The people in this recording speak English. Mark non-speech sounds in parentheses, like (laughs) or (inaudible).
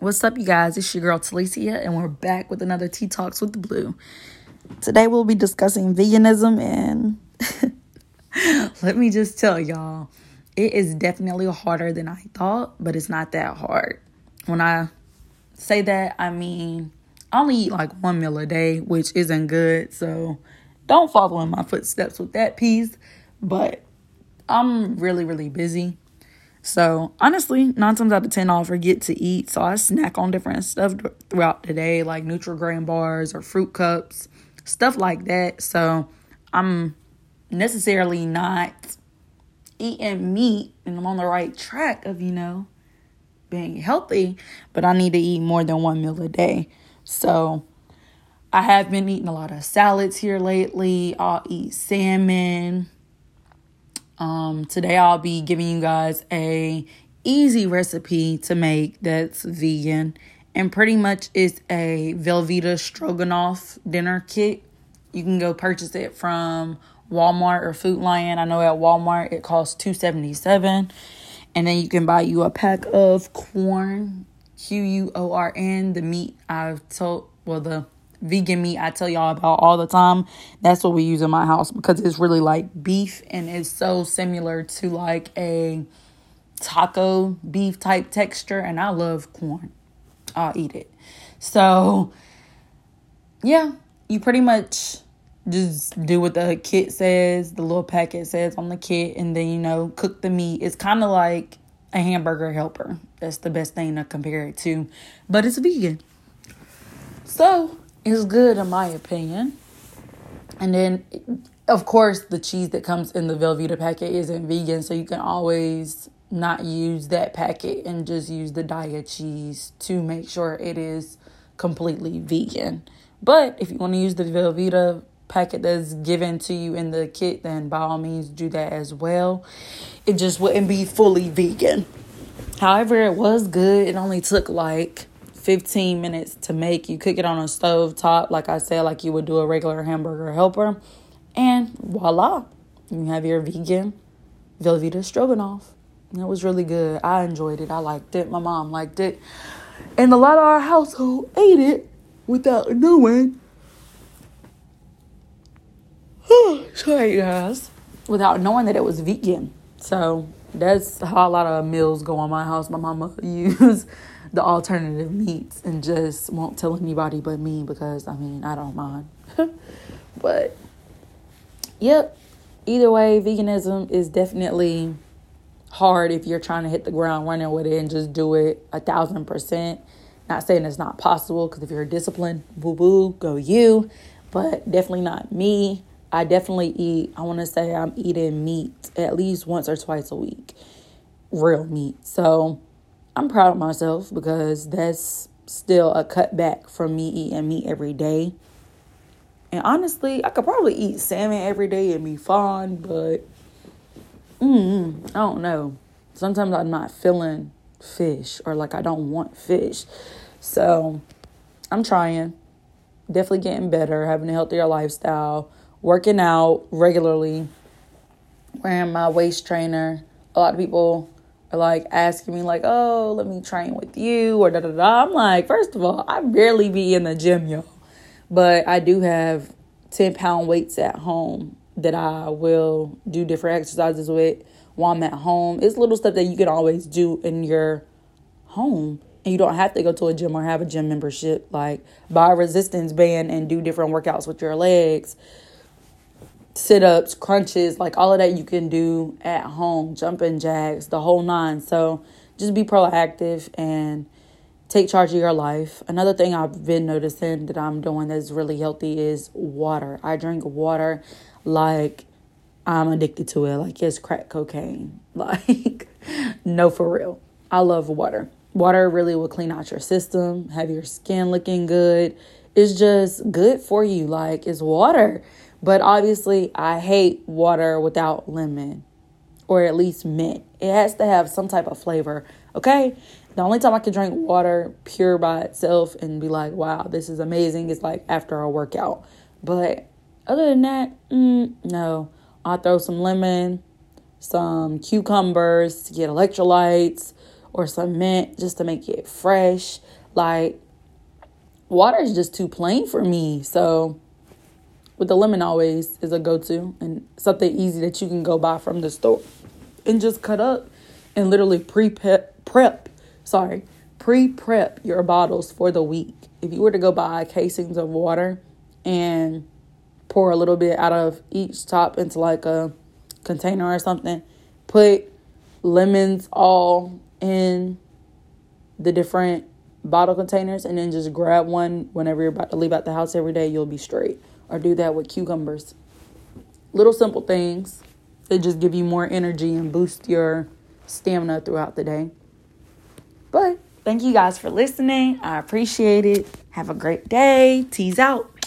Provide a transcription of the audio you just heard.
What's up, you guys? It's your girl Talicia, and we're back with another Tea Talks with the Blue. Today, we'll be discussing veganism, and (laughs) let me just tell y'all, it is definitely harder than I thought, but it's not that hard. When I say that, I mean, I only eat like one meal a day, which isn't good, so don't follow in my footsteps with that piece, but I'm really, really busy so honestly, nine times out of ten, I'll forget to eat. So I snack on different stuff throughout the day, like Nutri-Grain bars or fruit cups, stuff like that. So I'm necessarily not eating meat, and I'm on the right track of you know being healthy, but I need to eat more than one meal a day. So I have been eating a lot of salads here lately. I'll eat salmon, um, today I'll be giving you guys a easy recipe to make that's vegan and pretty much it's a Velveeta stroganoff dinner kit. You can go purchase it from Walmart or Food Lion. I know at Walmart it costs 277 and then you can buy you a pack of Quorn Q U O R N the meat I've told well the vegan meat I tell y'all about all the time. That's what we use in my house because it's really like beef and it's so similar to like a taco beef type texture and I love Quorn, I'll eat it. So yeah, you pretty much just do what the kit says, the little packet says on the kit, and then you know, cook the meat. It's kind of like a hamburger helper. That's the best thing to compare it to, but it's vegan. So, is good in my opinion. And then, of course, the cheese that comes in the Velveeta packet isn't vegan, so you can always not use that packet and just use the Daiya cheese to make sure it is completely vegan. But if you want to use the Velveeta packet that's given to you in the kit, then by all means do that as well. It just wouldn't be fully vegan. However, it was good. It only took like 15 minutes to make. You cook it on a stove top, like I said, like you would do a regular hamburger helper. And voila, you have your vegan Velveeta stroganoff. And it was really good. I enjoyed it. I liked it. My mom liked it. And a lot of our household ate it without knowing. (sighs) Sorry, guys. Without knowing that it was vegan. So that's how a lot of meals go on my house. My mama (laughs) use the alternative meats and just won't tell anybody but me because I mean, I don't mind. (laughs) but yep, either way, veganism is definitely hard if you're trying to hit the ground running with it and just do it a thousand percent. Not saying it's not possible because if you're disciplined, boo boo, go you, but definitely not me. I definitely eat, I want to say I'm eating meat at least once or twice a week, real meat. So, I'm proud of myself because that's still a cutback from me eating meat every day. And honestly, I could probably eat salmon every day and be fine, but mm, I don't know. Sometimes I'm not feeling fish or like I don't want fish. So I'm trying. Definitely getting better, having a healthier lifestyle, working out regularly, wearing my waist trainer. A lot of people like asking me like, "Oh, let me train with you," or da da da. I'm like, first of all, I barely be in the gym, yo, but I do have ten pound weights at home that I will do different exercises with while I'm at home. It's little stuff that you can always do in your home. And you don't have to go to a gym or have a gym membership. Like buy a resistance band and do different workouts with your legs sit ups, crunches, like all of that you can do at home, jumping jacks, the whole nine. So just be proactive and take charge of your life. Another thing I've been noticing that I'm doing that's really healthy is water. I drink water like I'm addicted to it, like it's crack cocaine. (laughs) Like, no, for real. I love water. Water really will clean out your system, have your skin looking good. It's just good for you. Like, it's water. But obviously, I hate water without lemon or at least mint. It has to have some type of flavor, okay? The only time I can drink water pure by itself and be like, wow, this is amazing is like after a workout. But other than that, mm, no. I'll throw some lemon, some cucumbers to get electrolytes, or some mint just to make it fresh. Like, water is just too plain for me. So, with the lemon always is a go to and something easy that you can go buy from the store and just cut up and literally pre prep, sorry, pre prep your bottles for the week. If you were to go buy casings of water and pour a little bit out of each top into like a container or something, put lemons all in the different bottle containers and then just grab one whenever you're about to leave out the house every day, you'll be straight. Or do that with cucumbers. Little simple things that just give you more energy and boost your stamina throughout the day. But thank you guys for listening. I appreciate it. Have a great day. Tease out.